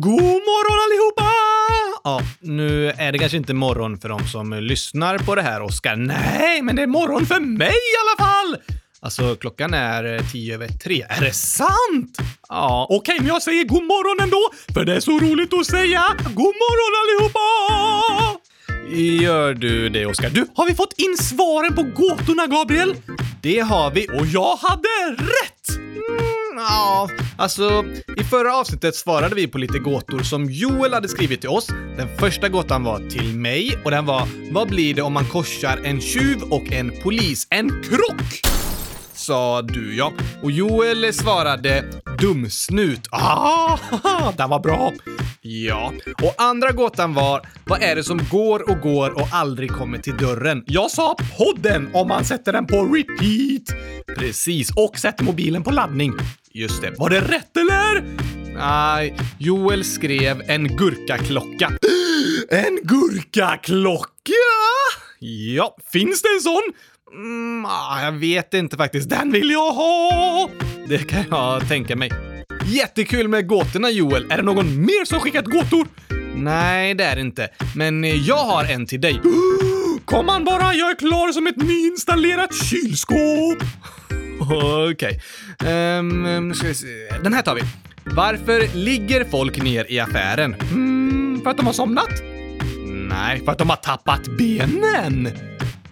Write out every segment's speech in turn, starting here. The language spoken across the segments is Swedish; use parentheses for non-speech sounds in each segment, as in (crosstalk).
God morgon allihopa! Ja, nu är det kanske inte morgon för de som lyssnar på det här, Oskar. Nej, men det är morgon för mig i alla fall! Alltså, klockan är eh, tio över tre. Är det sant? Ja, okej, men jag säger god morgon ändå, för det är så roligt att säga god morgon allihopa! Gör du det, Oskar? Du, har vi fått in svaren på gåtorna, Gabriel? Det har vi, och jag hade rätt! Ja, alltså, i förra avsnittet svarade vi på lite gåtor som Joel hade skrivit till oss. Den första gåtan var till mig och den var “Vad blir det om man korsar en tjuv och en polis? En krock!” sa du ja. Och Joel svarade dumsnut. Ah, (laughs) den var bra! Ja. Och andra gåtan var, vad är det som går och går och aldrig kommer till dörren? Jag sa podden om man sätter den på repeat. Precis, och sätter mobilen på laddning. Just det. Var det rätt eller? Nej, Joel skrev en gurkaklocka. (gasps) En gurkaklocka? Ja, finns det en sån? Mm, ah, jag vet inte faktiskt. Den vill jag ha! Det kan jag tänka mig. Jättekul med gåtorna Joel. Är det någon mer som skickat gåtor? Nej, det är det inte. Men jag har en till dig. (gasps) Kom an bara, jag är klar som ett nyinstallerat kylskåp. Okej. Okay. Um, ska vi se. Den här tar vi. Varför ligger folk ner i affären? Mm, för att de har somnat? Nej, för att de har tappat benen.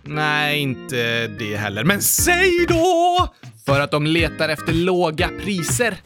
Nej, inte det heller. Men säg då! För att de letar efter låga priser.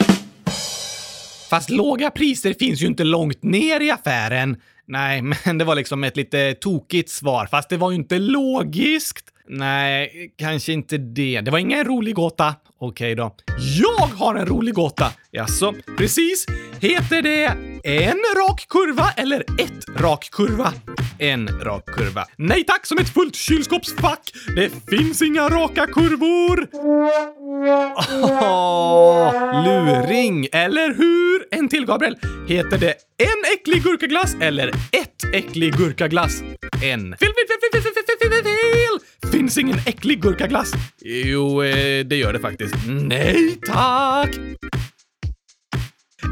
Fast låga priser finns ju inte långt ner i affären. Nej, men det var liksom ett lite tokigt svar, fast det var ju inte logiskt. Nej, kanske inte det. Det var ingen rolig gåta. Okej då. Jag har en rolig gåta! Jaså, precis. Heter det en rak kurva eller ett rak kurva? En rak kurva. Nej tack, som ett fullt kylskåpsfack! Det finns inga raka kurvor! Oh, luring, eller hur? En till, Gabriel. Heter det en äcklig gurkaglass eller ett äcklig gurkaglass? En. Fel, fel, fel, fel, fel, fel, fel, fel! Finns ingen äcklig gurkaglass? Jo, eh, det gör det faktiskt. Nej tack!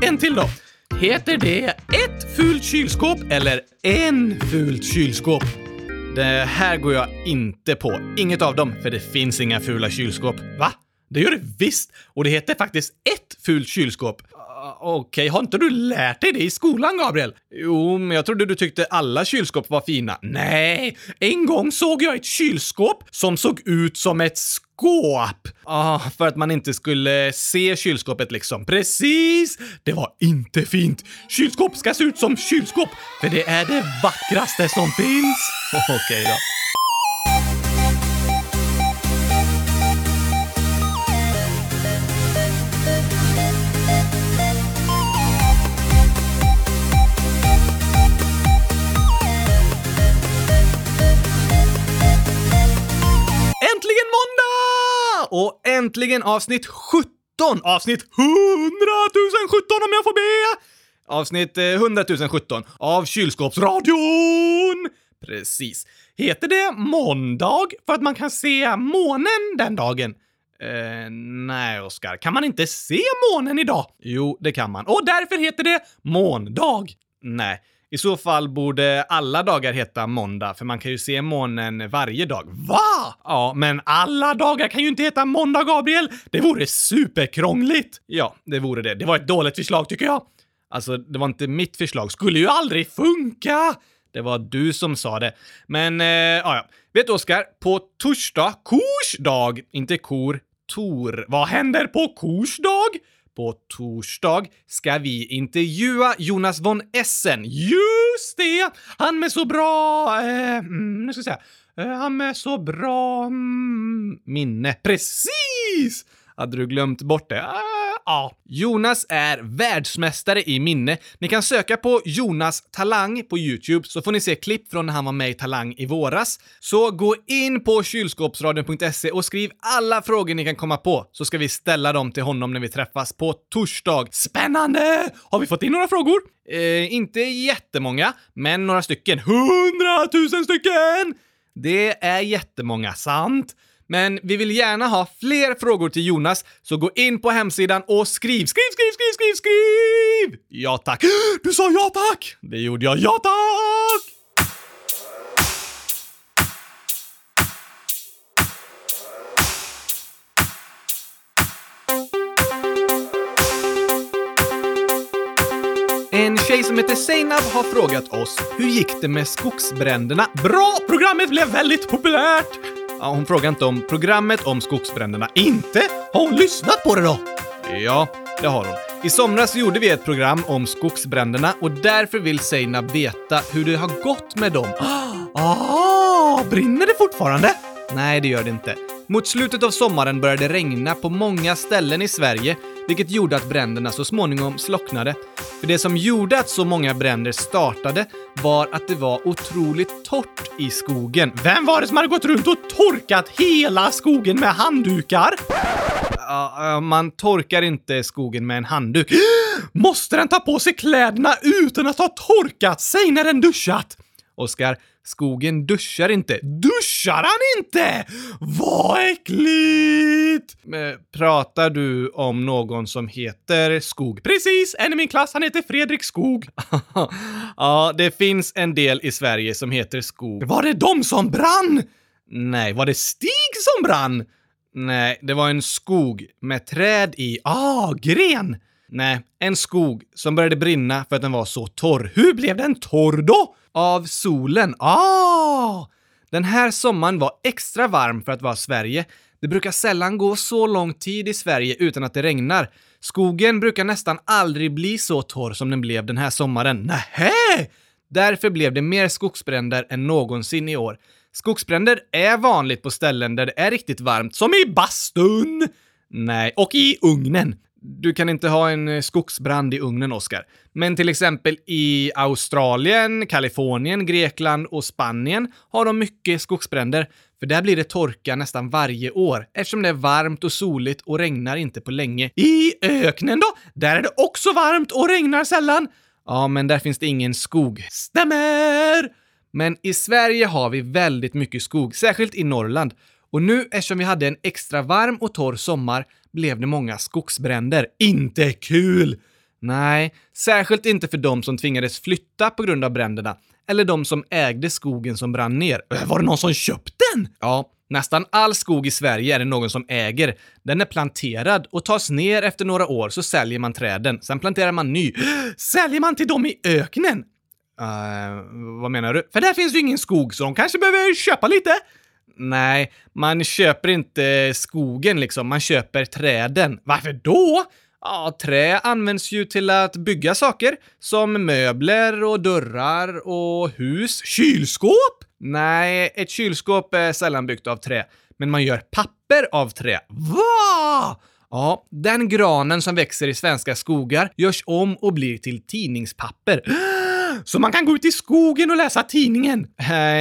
En till då. Heter det ett fult kylskåp eller en fult kylskåp? Det här går jag inte på. Inget av dem, för det finns inga fula kylskåp. Va? Det gör det visst! Och det heter faktiskt ett fult kylskåp. Okej, okay. har inte du lärt dig det i skolan, Gabriel? Jo, men jag trodde du tyckte alla kylskåp var fina. Nej, en gång såg jag ett kylskåp som såg ut som ett skåp. Ah, för att man inte skulle se kylskåpet liksom. Precis! Det var inte fint. Kylskåp ska se ut som kylskåp, för det är det vackraste som finns. (laughs) Okej okay, då. Äntligen avsnitt 17! Avsnitt 100 017 om jag får be! Avsnitt eh, 100 017 av Kylskåpsradion! Precis. Heter det måndag för att man kan se månen den dagen? Eh, nej, Oskar. Kan man inte se månen idag? Jo, det kan man. Och därför heter det måndag. Nej. I så fall borde alla dagar heta måndag, för man kan ju se månen varje dag. Va? Ja, men alla dagar kan ju inte heta måndag, Gabriel! Det vore superkrångligt! Ja, det vore det. Det var ett dåligt förslag, tycker jag. Alltså, det var inte mitt förslag. Skulle ju aldrig funka! Det var du som sa det. Men, eh, ja. Vet du, Oskar? På torsdag, kors dag, inte kor, tor. Vad händer på kors dag? På torsdag ska vi intervjua Jonas von Essen. Just det! Han med så bra... Eh, mm, nu ska jag säga. Eh, han med så bra mm, minne. Precis! Hade du glömt bort det? Ah, Ja, Jonas är världsmästare i minne. Ni kan söka på Jonas Talang på YouTube så får ni se klipp från när han var med i Talang i våras. Så gå in på kylskåpsradion.se och skriv alla frågor ni kan komma på så ska vi ställa dem till honom när vi träffas på torsdag. Spännande! Har vi fått in några frågor? Eh, inte jättemånga, men några stycken. Hundratusen stycken! Det är jättemånga, sant? Men vi vill gärna ha fler frågor till Jonas, så gå in på hemsidan och skriv, skriv, skriv, skriv, skriv, skriv! Ja tack! (gasps) Du sa ja tack! Det gjorde jag, ja tack! En tjej som heter Seinab har frågat oss hur gick det med skogsbränderna? Bra! Programmet blev väldigt populärt! Ja, hon frågar inte om programmet om skogsbränderna. Inte? Har hon lyssnat på det då? Ja, det har hon. I somras gjorde vi ett program om skogsbränderna och därför vill Seinab veta hur det har gått med dem. (gasps) Ah, brinner det fortfarande? Nej, det gör det inte. Mot slutet av sommaren började det regna på många ställen i Sverige, vilket gjorde att bränderna så småningom slocknade. För det som gjorde att så många bränder startade var att det var otroligt torrt i skogen. Vem var det som hade gått runt och torkat hela skogen med handdukar? Uh, man torkar inte skogen med en handduk. (gasps) Måste den ta på sig kläderna utan att ha torkat sig när den duschat? Oskar, skogen duschar inte. Duschar han inte? Vad äckligt! Eh, pratar du om någon som heter Skog? Precis, en i min klass, han heter Fredrik Skog. (laughs) ja, det finns en del i Sverige som heter Skog. Var det de som brann? Nej, var det Stig som brann? Nej, det var en skog med träd i. Ah, gren! Nej, en skog som började brinna för att den var så torr. Hur blev den torr då? Av solen. Ah! Den här sommaren var extra varm för att vara Sverige. Det brukar sällan gå så lång tid i Sverige utan att det regnar. Skogen brukar nästan aldrig bli så torr som den blev den här sommaren. Nähä! Därför blev det mer skogsbränder än någonsin i år. Skogsbränder är vanligt på ställen där det är riktigt varmt, som i bastun! Nej, och i ugnen. Du kan inte ha en eh, skogsbrand i ugnen, Oskar. Men till exempel i Australien, Kalifornien, Grekland och Spanien har de mycket skogsbränder. För där blir det torka nästan varje år eftersom det är varmt och soligt och regnar inte på länge. I öknen då? Där är det också varmt och regnar sällan. Ja, men där finns det ingen skog. Stämmer! Men i Sverige har vi väldigt mycket skog, särskilt i Norrland. Och nu eftersom vi hade en extra varm och torr sommar blev det många skogsbränder. Inte kul! Nej, särskilt inte för de som tvingades flytta på grund av bränderna, eller de som ägde skogen som brann ner. Var det någon som köpte den? Ja, nästan all skog i Sverige är det någon som äger. Den är planterad och tas ner efter några år så säljer man träden. Sen planterar man ny. (gasps) Säljer man till dem i öknen? Uh, vad menar du? För där finns ju ingen skog, så de kanske behöver köpa lite. Nej, man köper inte skogen liksom, man köper träden. Varför då? Ja, trä används ju till att bygga saker, som möbler och dörrar och hus. Kylskåp? Nej, ett kylskåp är sällan byggt av trä, men man gör papper av trä. Va? Ja, den granen som växer i svenska skogar görs om och blir till tidningspapper. Så man kan gå ut i skogen och läsa tidningen.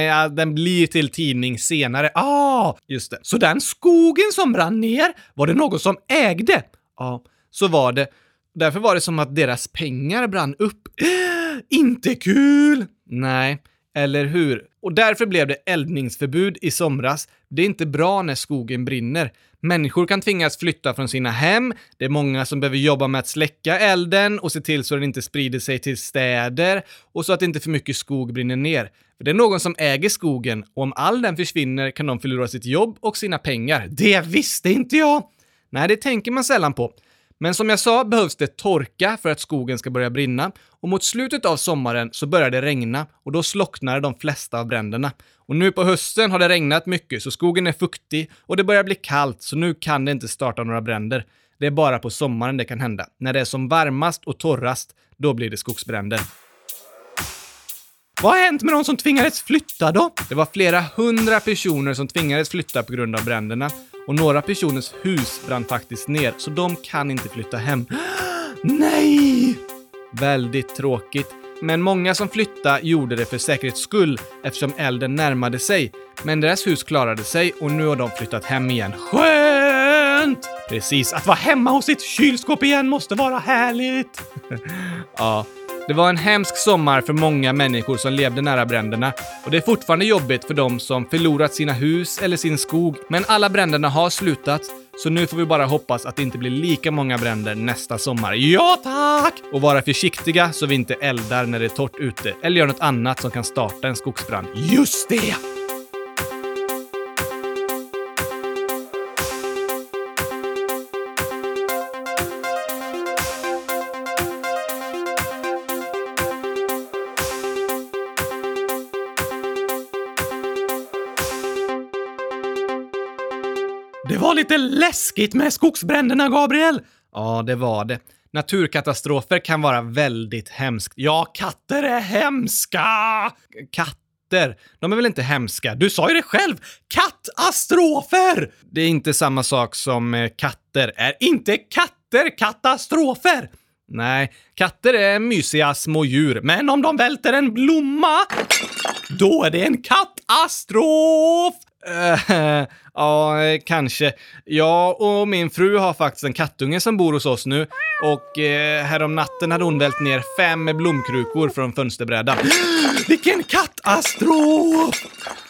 Ja, den blir till tidning senare. Ah, just det. Så den skogen som brann ner var det någon som ägde? Ja, så var det. Därför var det som att deras pengar brann upp. (gasps) Inte kul! Nej, eller hur? Och därför blev det eldningsförbud i somras. Det är inte bra när skogen brinner. Människor kan tvingas flytta från sina hem, det är många som behöver jobba med att släcka elden och se till så den inte sprider sig till städer och så att inte för mycket skog brinner ner. För det är någon som äger skogen och om all den försvinner kan de förlora sitt jobb och sina pengar. Det visste inte jag! Nej, det tänker man sällan på. Men som jag sa behövs det torka för att skogen ska börja brinna och mot slutet av sommaren så börjar det regna och då slocknar de flesta av bränderna. Och nu på hösten har det regnat mycket så skogen är fuktig och det börjar bli kallt så nu kan det inte starta några bränder. Det är bara på sommaren det kan hända. När det är som varmast och torrast, då blir det skogsbränder. Vad har hänt med de som tvingades flytta då? Det var flera hundra personer som tvingades flytta på grund av bränderna och några personers hus brann faktiskt ner, så de kan inte flytta hem. (gasps) Nej! Väldigt tråkigt. Men många som flyttade gjorde det för säkerhets skull eftersom elden närmade sig. Men deras hus klarade sig och nu har de flyttat hem igen. Skönt! Precis, att vara hemma hos sitt kylskåp igen måste vara härligt. (laughs) ja, det var en hemsk sommar för många människor som levde nära bränderna och det är fortfarande jobbigt för de som förlorat sina hus eller sin skog. Men alla bränderna har slutat, så nu får vi bara hoppas att det inte blir lika många bränder nästa sommar. Ja tack! Och vara försiktiga så vi inte eldar när det är torrt ute eller gör något annat som kan starta en skogsbrand. Just det! Lite läskigt med skogsbränderna, Gabriel! Ja, det var det. Naturkatastrofer kan vara väldigt hemskt. Ja, katter är hemska! Katter? De är väl inte hemska? Du sa ju det själv! Katastrofer! Det är inte samma sak som eh, katter. Är inte katter katastrofer? Nej, katter är mysiga små djur, men om de välter en blomma, då är det en katastrof! Uh, (laughs) ja, kanske. Jag och min fru har faktiskt en kattunge som bor hos oss nu och eh, uh, härom natten hade hon vält ner fem blomkrukor från fönsterbrädan. (gasps) Vilken katastrof!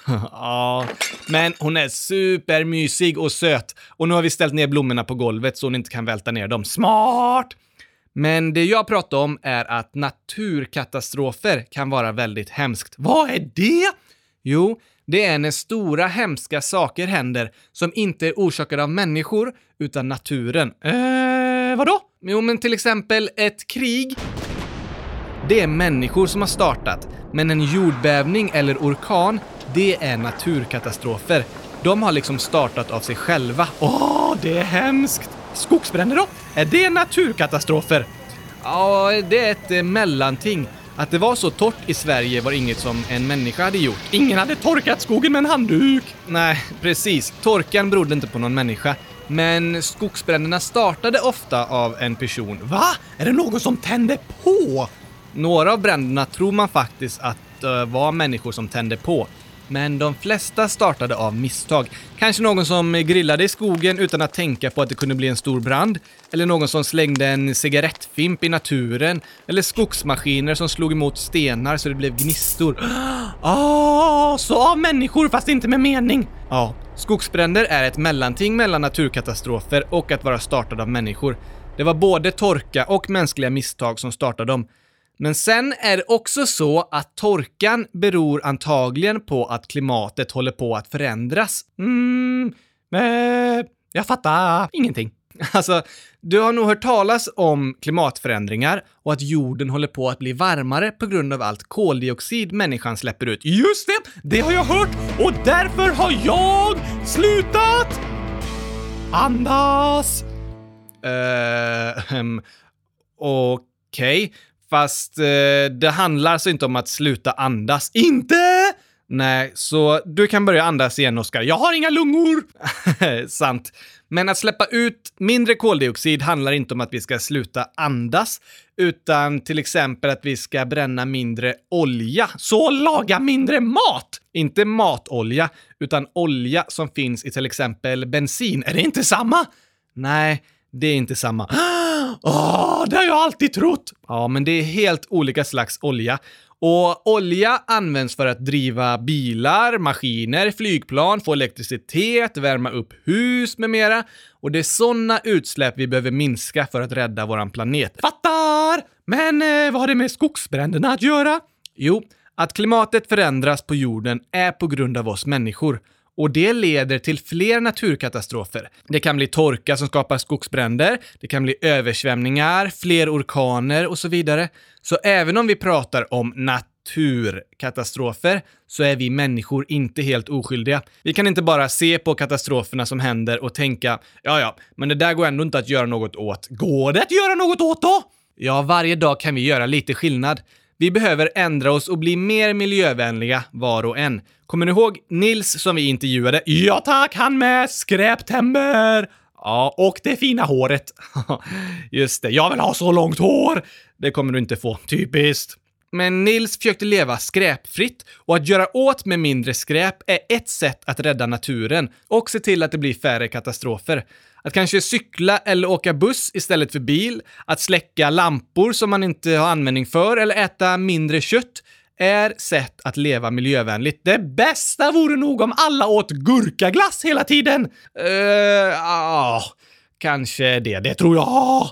(laughs) ja, men hon är supermysig och söt och nu har vi ställt ner blommorna på golvet så hon inte kan välta ner dem. Smart! Men det jag pratar om är att naturkatastrofer kan vara väldigt hemskt. Vad är det? Jo, det är när stora hemska saker händer som inte är orsakade av människor utan naturen. Eh, vadå? Jo, men till exempel ett krig. Det är människor som har startat, men en jordbävning eller orkan, det är naturkatastrofer. De har liksom startat av sig själva. Åh, det är hemskt! Skogsbränder då? Är det naturkatastrofer? Ja, det är ett eh, mellanting. Att det var så torrt i Sverige var inget som en människa hade gjort. Ingen hade torkat skogen med en handduk! Nej, precis. Torkan berodde inte på någon människa. Men skogsbränderna startade ofta av en person. Va? Är det någon som tände på? Några av bränderna tror man faktiskt att det var människor som tände på. Men de flesta startade av misstag. Kanske någon som grillade i skogen utan att tänka på att det kunde bli en stor brand. Eller någon som slängde en cigarettfimp i naturen. Eller skogsmaskiner som slog emot stenar så det blev gnistor. (gasps) Ah, så av människor fast inte med mening. Ja, skogsbränder är ett mellanting mellan naturkatastrofer och att vara startad av människor. Det var både torka och mänskliga misstag som startade dem. Men sen är det också så att torkan beror antagligen på att klimatet håller på att förändras. Mm, eh, jag fattar ingenting. (laughs) Alltså, du har nog hört talas om klimatförändringar och att jorden håller på att bli varmare på grund av allt koldioxid människan släpper ut. Just det! Det har jag hört och därför har jag slutat andas. Uh, um, (laughs) Okej. Okay. Fast eh, det handlar alltså inte om att sluta andas. Inte? Nej, så du kan börja andas igen, Oskar. Jag har inga lungor! (laughs) Sant. Men att släppa ut mindre koldioxid handlar inte om att vi ska sluta andas, utan till exempel att vi ska bränna mindre olja. Så laga mindre mat! Inte matolja, utan olja som finns i till exempel bensin. Är det inte samma? Nej, det är inte samma. (gasps) Åh, det har jag alltid trott! Ja, men det är helt olika slags olja. Och olja används för att driva bilar, maskiner, flygplan, få elektricitet, värma upp hus med mera. Och det är sådana utsläpp vi behöver minska för att rädda våran planet. Fattar! Men eh, vad har det med skogsbränderna att göra? Jo, att klimatet förändras på jorden är på grund av oss människor och det leder till fler naturkatastrofer. Det kan bli torka som skapar skogsbränder, det kan bli översvämningar, fler orkaner och så vidare. Så även om vi pratar om naturkatastrofer så är vi människor inte helt oskyldiga. Vi kan inte bara se på katastroferna som händer och tänka ja, ja, men det där går ändå inte att göra något åt. Går det att göra något åt då? Ja, varje dag kan vi göra lite skillnad. Vi behöver ändra oss och bli mer miljövänliga var och en. Kommer ni ihåg Nils som vi intervjuade? Ja tack, han med skräptänder! Ja, och det fina håret. (laughs) Just det, jag vill ha så långt hår! Det kommer du inte få, typiskt. Men Nils försökte leva skräpfritt och att göra åt med mindre skräp är ett sätt att rädda naturen och se till att det blir färre katastrofer. Att kanske cykla eller åka buss istället för bil, att släcka lampor som man inte har användning för eller äta mindre kött är sätt att leva miljövänligt. Det bästa vore nog om alla åt gurkaglass hela tiden. Uh, ah, kanske det. Det tror jag.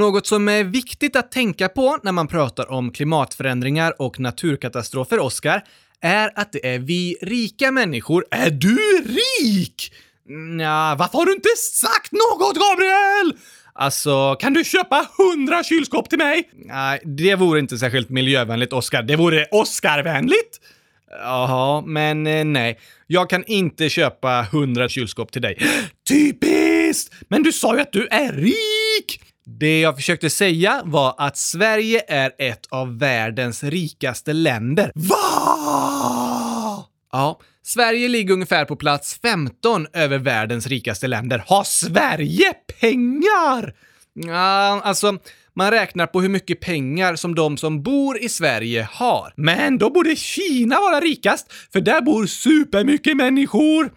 Något som är viktigt att tänka på när man pratar om klimatförändringar och naturkatastrofer, Oskar, är att det är vi rika människor. Är du rik? Nja, varför har du inte sagt något, Gabriel? Alltså, kan du köpa hundra kylskåp till mig? Nej, det vore inte särskilt miljövänligt, Oskar. Det vore Oscarvänligt! Jaha, men eh, nej. Jag kan inte köpa hundra kylskåp till dig. (gasps) Typiskt! Men du sa ju att du är rik! Det jag försökte säga var att Sverige är ett av världens rikaste länder. Va? Ja, Sverige ligger ungefär på plats 15 över världens rikaste länder. Har Sverige pengar? Ja, alltså, man räknar på hur mycket pengar som de som bor i Sverige har. Men då borde Kina vara rikast, för där bor supermycket människor.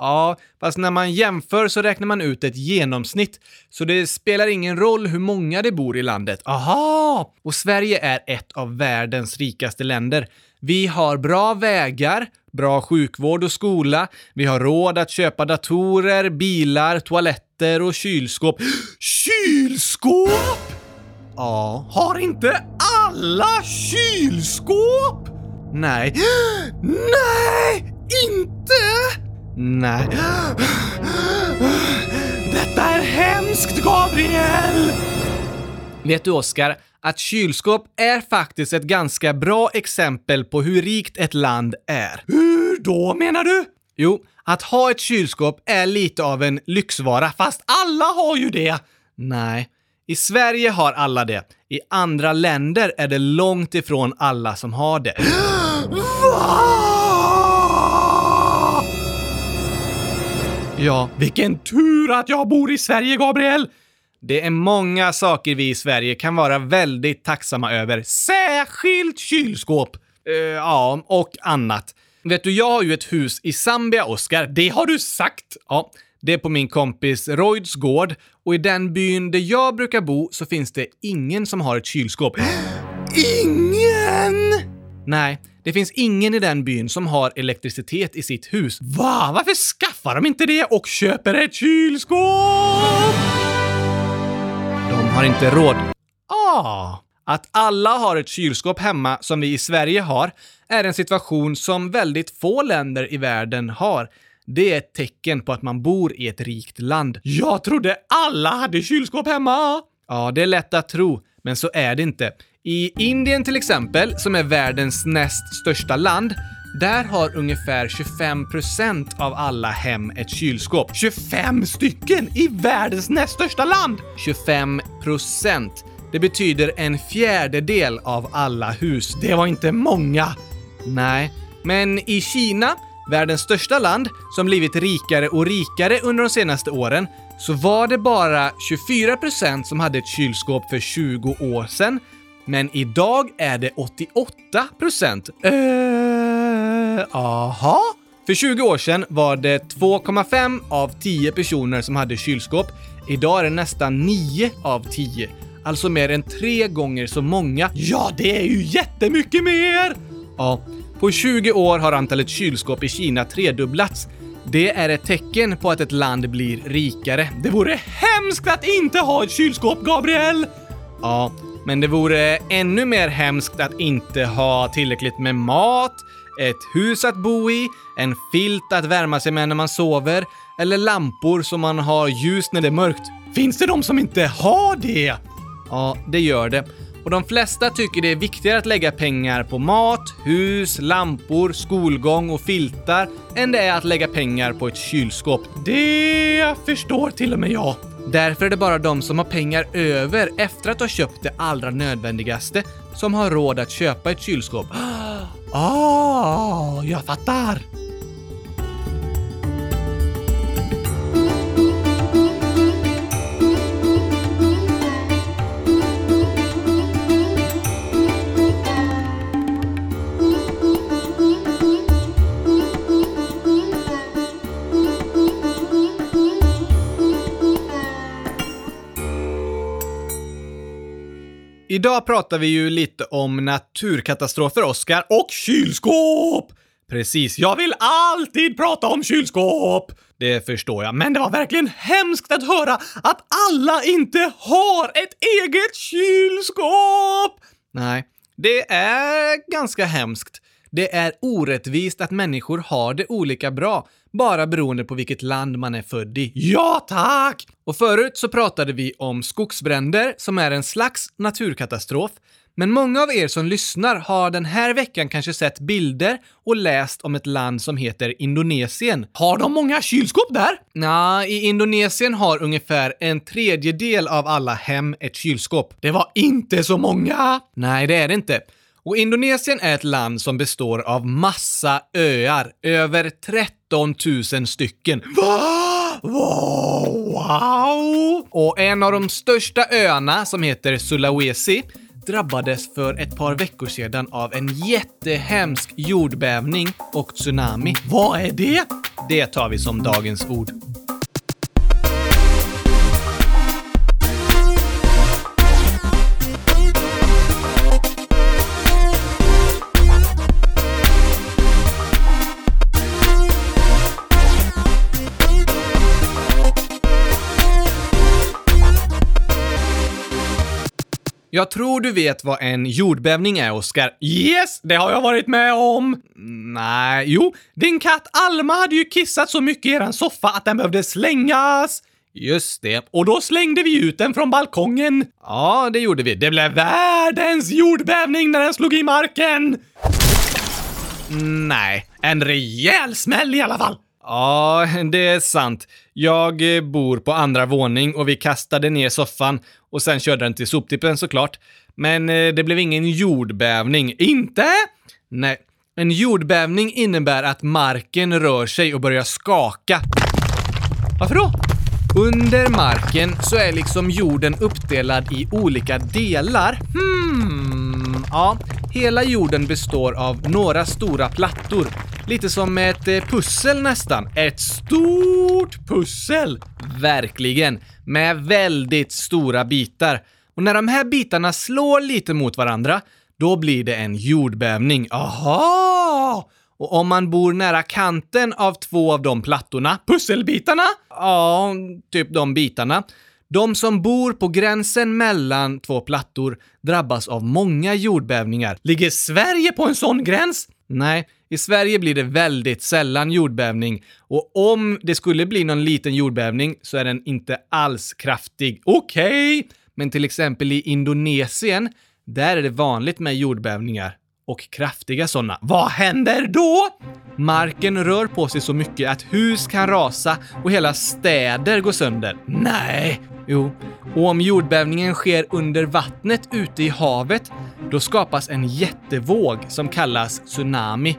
Ja, fast när man jämför så räknar man ut ett genomsnitt. Så det spelar ingen roll hur många det bor i landet. Aha! Och Sverige är ett av världens rikaste länder. Vi har bra vägar, bra sjukvård och skola. Vi har råd att köpa datorer, bilar, toaletter och kylskåp. Kylskåp? Ja, har inte alla kylskåp? Nej. (gasps) Nej, inte! Nej. Detta är hemskt, Gabriel! Vet du, Oskar, att kylskåp är faktiskt ett ganska bra exempel på hur rikt ett land är. Hur då, menar du? Jo, att ha ett kylskåp är lite av en lyxvara, fast alla har ju det. Nej, i Sverige har alla det. I andra länder är det långt ifrån alla som har det. (gasps) Va? Ja, vilken tur att jag bor i Sverige, Gabriel! Det är många saker vi i Sverige kan vara väldigt tacksamma över. Särskilt kylskåp! Uh, ja, och annat. Vet du, jag har ju ett hus i Zambia, Oskar. Det har du sagt! Ja, det är på min kompis Royds gård och i den byn där jag brukar bo så finns det ingen som har ett kylskåp. (gasps) Ingen! Nej, det finns ingen i den byn som har elektricitet i sitt hus. Va? Varför skaffar de inte det och köper ett kylskåp? De har inte råd. Ah! Att alla har ett kylskåp hemma som vi i Sverige har är en situation som väldigt få länder i världen har. Det är ett tecken på att man bor i ett rikt land. Jag trodde alla hade kylskåp hemma! Ja, det är lätt att tro, men så är det inte. I Indien till exempel, som är världens näst största land, där har ungefär 25% av alla hem ett kylskåp. 25 stycken i världens näst största land! 25%. Det betyder en fjärdedel av alla hus. Det var inte många. Nej, men i Kina, världens största land, som blivit rikare och rikare under de senaste åren, så var det bara 24% som hade ett kylskåp för 20 år sedan men idag är det 88 procent. Eh, aha? För 20 år sedan var det 2,5 av 10 personer som hade kylskåp. Idag är det nästan 9 av 10. Alltså mer än tre gånger så många. Ja, det är ju jättemycket mer! Ja, på 20 år har antalet kylskåp i Kina tredubblats. Det är ett tecken på att ett land blir rikare. Det vore hemskt att inte ha ett kylskåp, Gabriel! Ja, men det vore ännu mer hemskt att inte ha tillräckligt med mat, ett hus att bo i, en filt att värma sig med när man sover eller lampor som man har ljus när det är mörkt. Finns det de som inte har det? Ja, det gör det. Och de flesta tycker det är viktigare att lägga pengar på mat, hus, lampor, skolgång och filtar än det är att lägga pengar på ett kylskåp. Det förstår till och med jag. Därför är det bara de som har pengar över efter att ha köpt det allra nödvändigaste som har råd att köpa ett kylskåp. (gasps) Ah, jag fattar! Idag pratar vi ju lite om naturkatastrofer, Oskar, och kylskåp! Precis, jag vill alltid prata om kylskåp! Det förstår jag, men det var verkligen hemskt att höra att alla inte har ett eget kylskåp! Nej, det är ganska hemskt. Det är orättvist att människor har det olika bra, bara beroende på vilket land man är född i. Ja, tack! Och förut så pratade vi om skogsbränder, som är en slags naturkatastrof, men många av er som lyssnar har den här veckan kanske sett bilder och läst om ett land som heter Indonesien. Har de många kylskåp där? Nja, i Indonesien har ungefär en tredjedel av alla hem ett kylskåp. Det var inte så många! Nej, det är det inte. Och Indonesien är ett land som består av massa öar, över 13 000 stycken. Va? Wow! Och en av de största öarna, som heter Sulawesi, drabbades för ett par veckor sedan av en jättehemsk jordbävning och tsunami. Vad är det? Det tar vi som dagens ord. Jag tror du vet vad en jordbävning är, Oskar. Yes, det har jag varit med om! Nej, jo, din katt Alma hade ju kissat så mycket i eran soffa att den behövde slängas. Just det, och då slängde vi ut den från balkongen. Ja, det gjorde vi. Det blev världens jordbävning när den slog i marken! Nej, en rejäl smäll i alla fall. Ja, det är sant. Jag eh, bor på andra våning och vi kastade ner soffan och sen körde den till soptippen såklart. Men eh, det blev ingen jordbävning. Inte? Nej. En jordbävning innebär att marken rör sig och börjar skaka. Varför då? Under marken så är liksom jorden uppdelad i olika delar. Hmm, ja. Hela jorden består av några stora plattor. Lite som ett eh, pussel nästan. Ett stort pussel! Verkligen. Med väldigt stora bitar. Och när de här bitarna slår lite mot varandra, då blir det en jordbävning. Aha! Och om man bor nära kanten av två av de plattorna, pusselbitarna? Ja, typ de bitarna. De som bor på gränsen mellan två plattor drabbas av många jordbävningar. Ligger Sverige på en sån gräns? Nej, i Sverige blir det väldigt sällan jordbävning och om det skulle bli någon liten jordbävning så är den inte alls kraftig. Okej! Okay. Men till exempel i Indonesien, där är det vanligt med jordbävningar och kraftiga sådana. Vad händer då? Marken rör på sig så mycket att hus kan rasa och hela städer går sönder. Nej! Jo, och om jordbävningen sker under vattnet ute i havet, då skapas en jättevåg som kallas tsunami.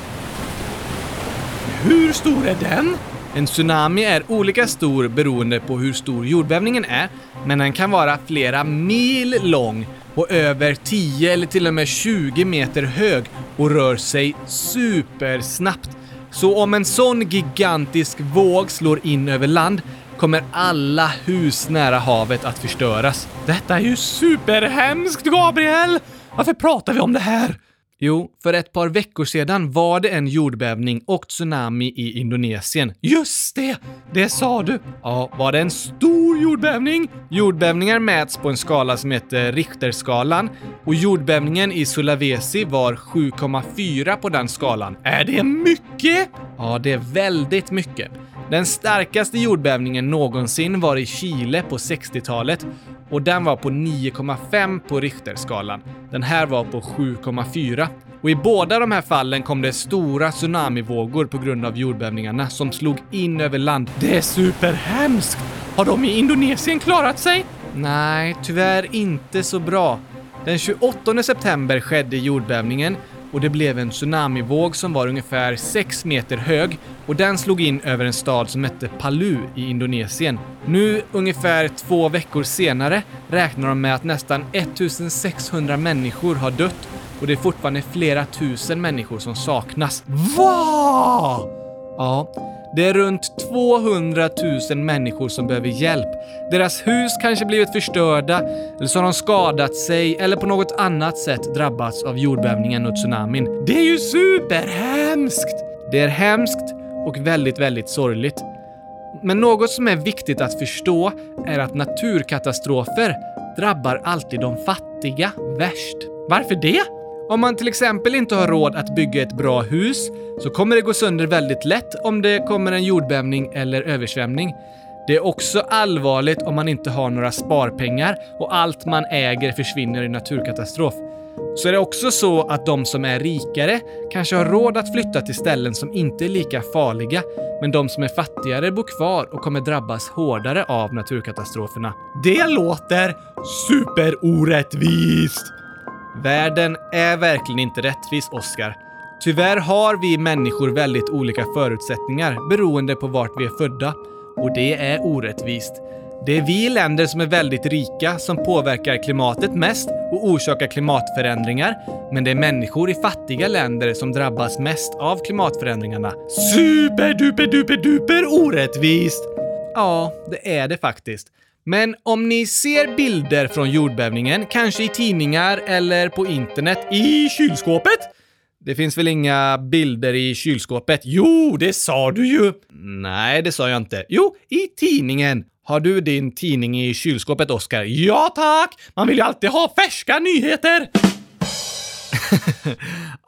Hur stor är den? En tsunami är olika stor beroende på hur stor jordbävningen är, men den kan vara flera mil lång och över 10 eller till och med 20 meter hög och rör sig supersnabbt. Så om en sån gigantisk våg slår in över land kommer alla hus nära havet att förstöras. Detta är ju superhemskt, Gabriel! Varför pratar vi om det här? Jo, för ett par veckor sedan var det en jordbävning och tsunami i Indonesien. Just det! Det sa du! Ja, var det en stor jordbävning? Jordbävningar mäts på en skala som heter Richterskalan och jordbävningen i Sulawesi var 7,4 på den skalan. Är det mycket? Ja, det är väldigt mycket. Den starkaste jordbävningen någonsin var i Chile på 60-talet och den var på 9,5 på Richterskalan. Den här var på 7,4. Och i båda de här fallen kom det stora tsunamivågor på grund av jordbävningarna som slog in över land. Det är superhemskt! Har de i Indonesien klarat sig? Nej, tyvärr inte så bra. Den 28 september skedde jordbävningen och det blev en tsunamivåg som var ungefär 6 meter hög och den slog in över en stad som hette Palu i Indonesien. Nu, ungefär två veckor senare, räknar de med att nästan 1600 människor har dött och det är fortfarande flera tusen människor som saknas. Vaaa! Ja, det är runt 200 000 människor som behöver hjälp. Deras hus kanske blivit förstörda, eller så har de skadat sig eller på något annat sätt drabbats av jordbävningen och tsunamin. Det är ju superhemskt! Det är hemskt och väldigt, väldigt sorgligt. Men något som är viktigt att förstå är att naturkatastrofer drabbar alltid de fattiga värst. Varför det? Om man till exempel inte har råd att bygga ett bra hus så kommer det gå sönder väldigt lätt om det kommer en jordbävning eller översvämning. Det är också allvarligt om man inte har några sparpengar och allt man äger försvinner i naturkatastrof. Så är det också så att de som är rikare kanske har råd att flytta till ställen som inte är lika farliga, men de som är fattigare bor kvar och kommer drabbas hårdare av naturkatastroferna. Det låter superorättvist! Världen är verkligen inte rättvis, Oscar. Tyvärr har vi människor väldigt olika förutsättningar beroende på vart vi är födda. Och det är orättvist. Det är vi länder som är väldigt rika som påverkar klimatet mest och orsakar klimatförändringar. Men det är människor i fattiga länder som drabbas mest av klimatförändringarna. Super-duper-duper-duper-orättvist! Ja, det är det faktiskt. Men om ni ser bilder från jordbävningen, kanske i tidningar eller på internet, i kylskåpet? Det finns väl inga bilder i kylskåpet? Jo, det sa du ju! Nej, det sa jag inte. Jo, i tidningen. Har du din tidning i kylskåpet, Oskar? Ja, tack! Man vill ju alltid ha färska nyheter! (laughs)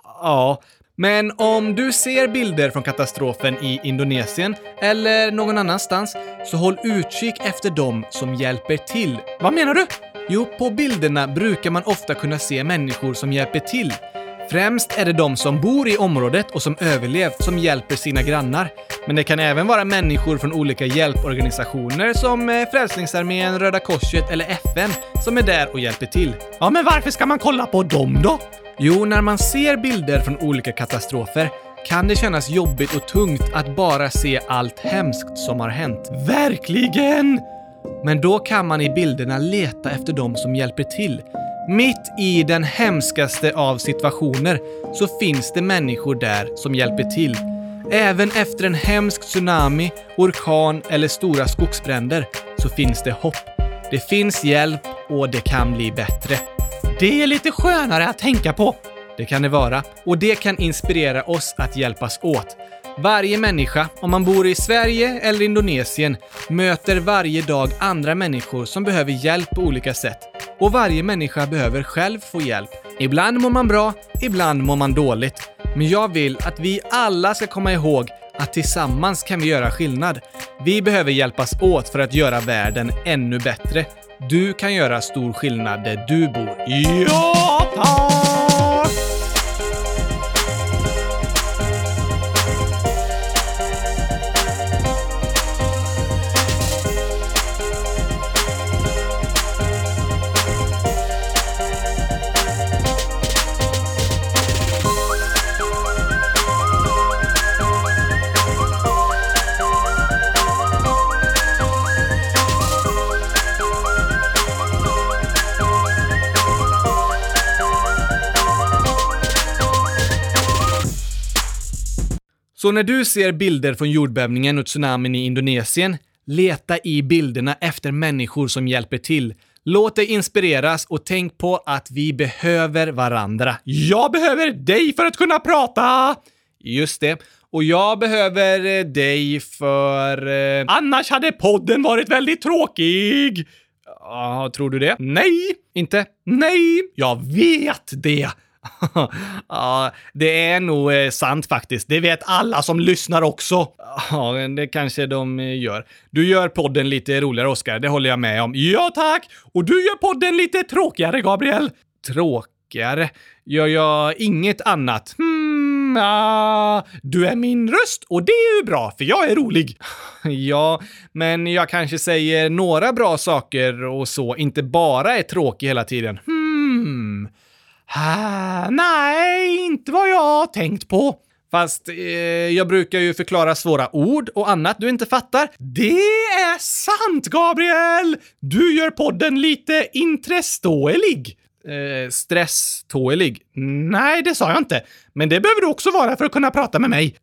ja, men om du ser bilder från katastrofen i Indonesien eller någon annanstans, så håll utkik efter dem som hjälper till. Vad menar du? Jo, på bilderna brukar man ofta kunna se människor som hjälper till. Främst är det de som bor i området och som överlevt som hjälper sina grannar. Men det kan även vara människor från olika hjälporganisationer som eh, Frälsningsarmén, Röda Korset eller FN som är där och hjälper till. Ja, men varför ska man kolla på dem då? Jo, när man ser bilder från olika katastrofer kan det kännas jobbigt och tungt att bara se allt hemskt som har hänt. Verkligen! Men då kan man i bilderna leta efter de som hjälper till. Mitt i den hemskaste av situationer så finns det människor där som hjälper till. Även efter en hemsk tsunami, orkan eller stora skogsbränder så finns det hopp. Det finns hjälp och det kan bli bättre. Det är lite skönare att tänka på. Det kan det vara. Och det kan inspirera oss att hjälpas åt. Varje människa, om man bor i Sverige eller Indonesien, möter varje dag andra människor som behöver hjälp på olika sätt. Och varje människa behöver själv få hjälp. Ibland mår man bra, ibland mår man dåligt. Men jag vill att vi alla ska komma ihåg att tillsammans kan vi göra skillnad. Vi behöver hjälpas åt för att göra världen ännu bättre. Du kan göra stor skillnad där du bor. Ja, tack! Så när du ser bilder från jordbävningen och tsunamin i Indonesien, leta i bilderna efter människor som hjälper till. Låt dig inspireras och tänk på att vi behöver varandra. Jag behöver dig för att kunna prata! Just det. Och jag behöver eh, dig för... Eh... Annars hade podden varit väldigt tråkig! Ja, tror du det? Nej! Inte? Nej! Jag vet det! (laughs) ja, det är nog eh, sant faktiskt. Det vet alla som lyssnar också. Ja, det kanske de eh, gör. Du gör podden lite roligare, Oskar. Det håller jag med om. Ja, tack! Och du gör podden lite tråkigare, Gabriel. Tråkigare? Gör jag inget annat? Hmm, ja, du är min röst och det är ju bra, för jag är rolig. (laughs) ja, men jag kanske säger några bra saker och så, inte bara är tråkig hela tiden. Hmm. Ah, nej, inte vad jag har tänkt på. Fast eh, jag brukar ju förklara svåra ord och annat du inte fattar. Det är sant, Gabriel! Du gör podden lite intressståelig. Eh, stresstålig? Nej, det sa jag inte. Men det behöver du också vara för att kunna prata med mig.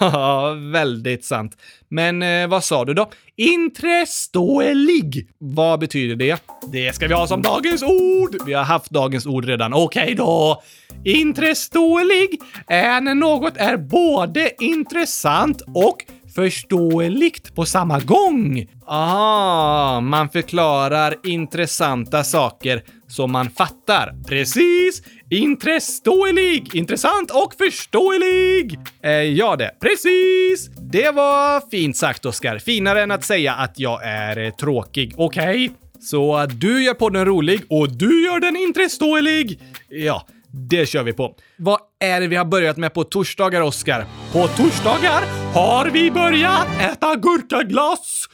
Ja, (laughs) väldigt sant. Men eh, vad sa du då? Intreståelig. Vad betyder det? Det ska vi ha som dagens ord. Vi har haft dagens ord redan. Okej okay då. Intreståelig är när något är både intressant och förståeligt på samma gång. Aha, man förklarar intressanta saker som man fattar. Precis! Intressståelig, intressant och förståelig! Eh, ja det, precis! Det var fint sagt, Oskar. Finare än att säga att jag är eh, tråkig. Okej? Okay? Så du gör podden rolig och du gör den intressståelig. Ja, det kör vi på. Vad är det vi har börjat med på torsdagar, Oskar? På torsdagar har vi börjat äta gurkaglass!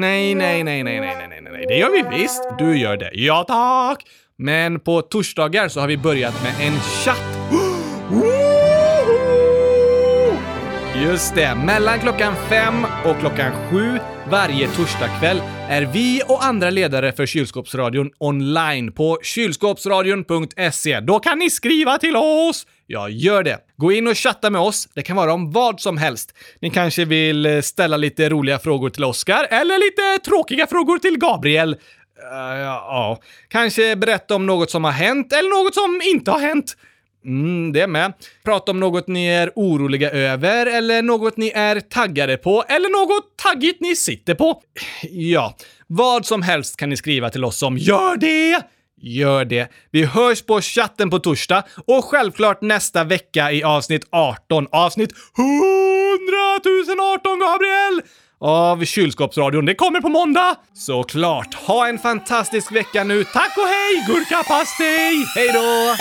Nej, nej, nej, nej, nej, nej, nej, nej, det gör vi visst. Du gör det. Ja, tack! Men på torsdagar så har vi börjat med en chatt. Just det, mellan klockan fem och klockan sju varje torsdagkväll är vi och andra ledare för Kylskåpsradion online på kylskåpsradion.se. Då kan ni skriva till oss! Ja, gör det. Gå in och chatta med oss. Det kan vara om vad som helst. Ni kanske vill eh, ställa lite roliga frågor till Oskar eller lite tråkiga frågor till Gabriel. Uh, ja, ja, kanske berätta om något som har hänt eller något som inte har hänt. Mm, det med. Prata om något ni är oroliga över eller något ni är taggade på eller något taggigt ni sitter på. Ja, vad som helst kan ni skriva till oss om. Gör det! Gör det. Vi hörs på chatten på torsdag och självklart nästa vecka i avsnitt 18. Avsnitt 100 018, Gabriel! Av Kylskåpsradion. Det kommer på måndag! Såklart. Ha en fantastisk vecka nu. Tack och hej, gurkapastej! Hej då!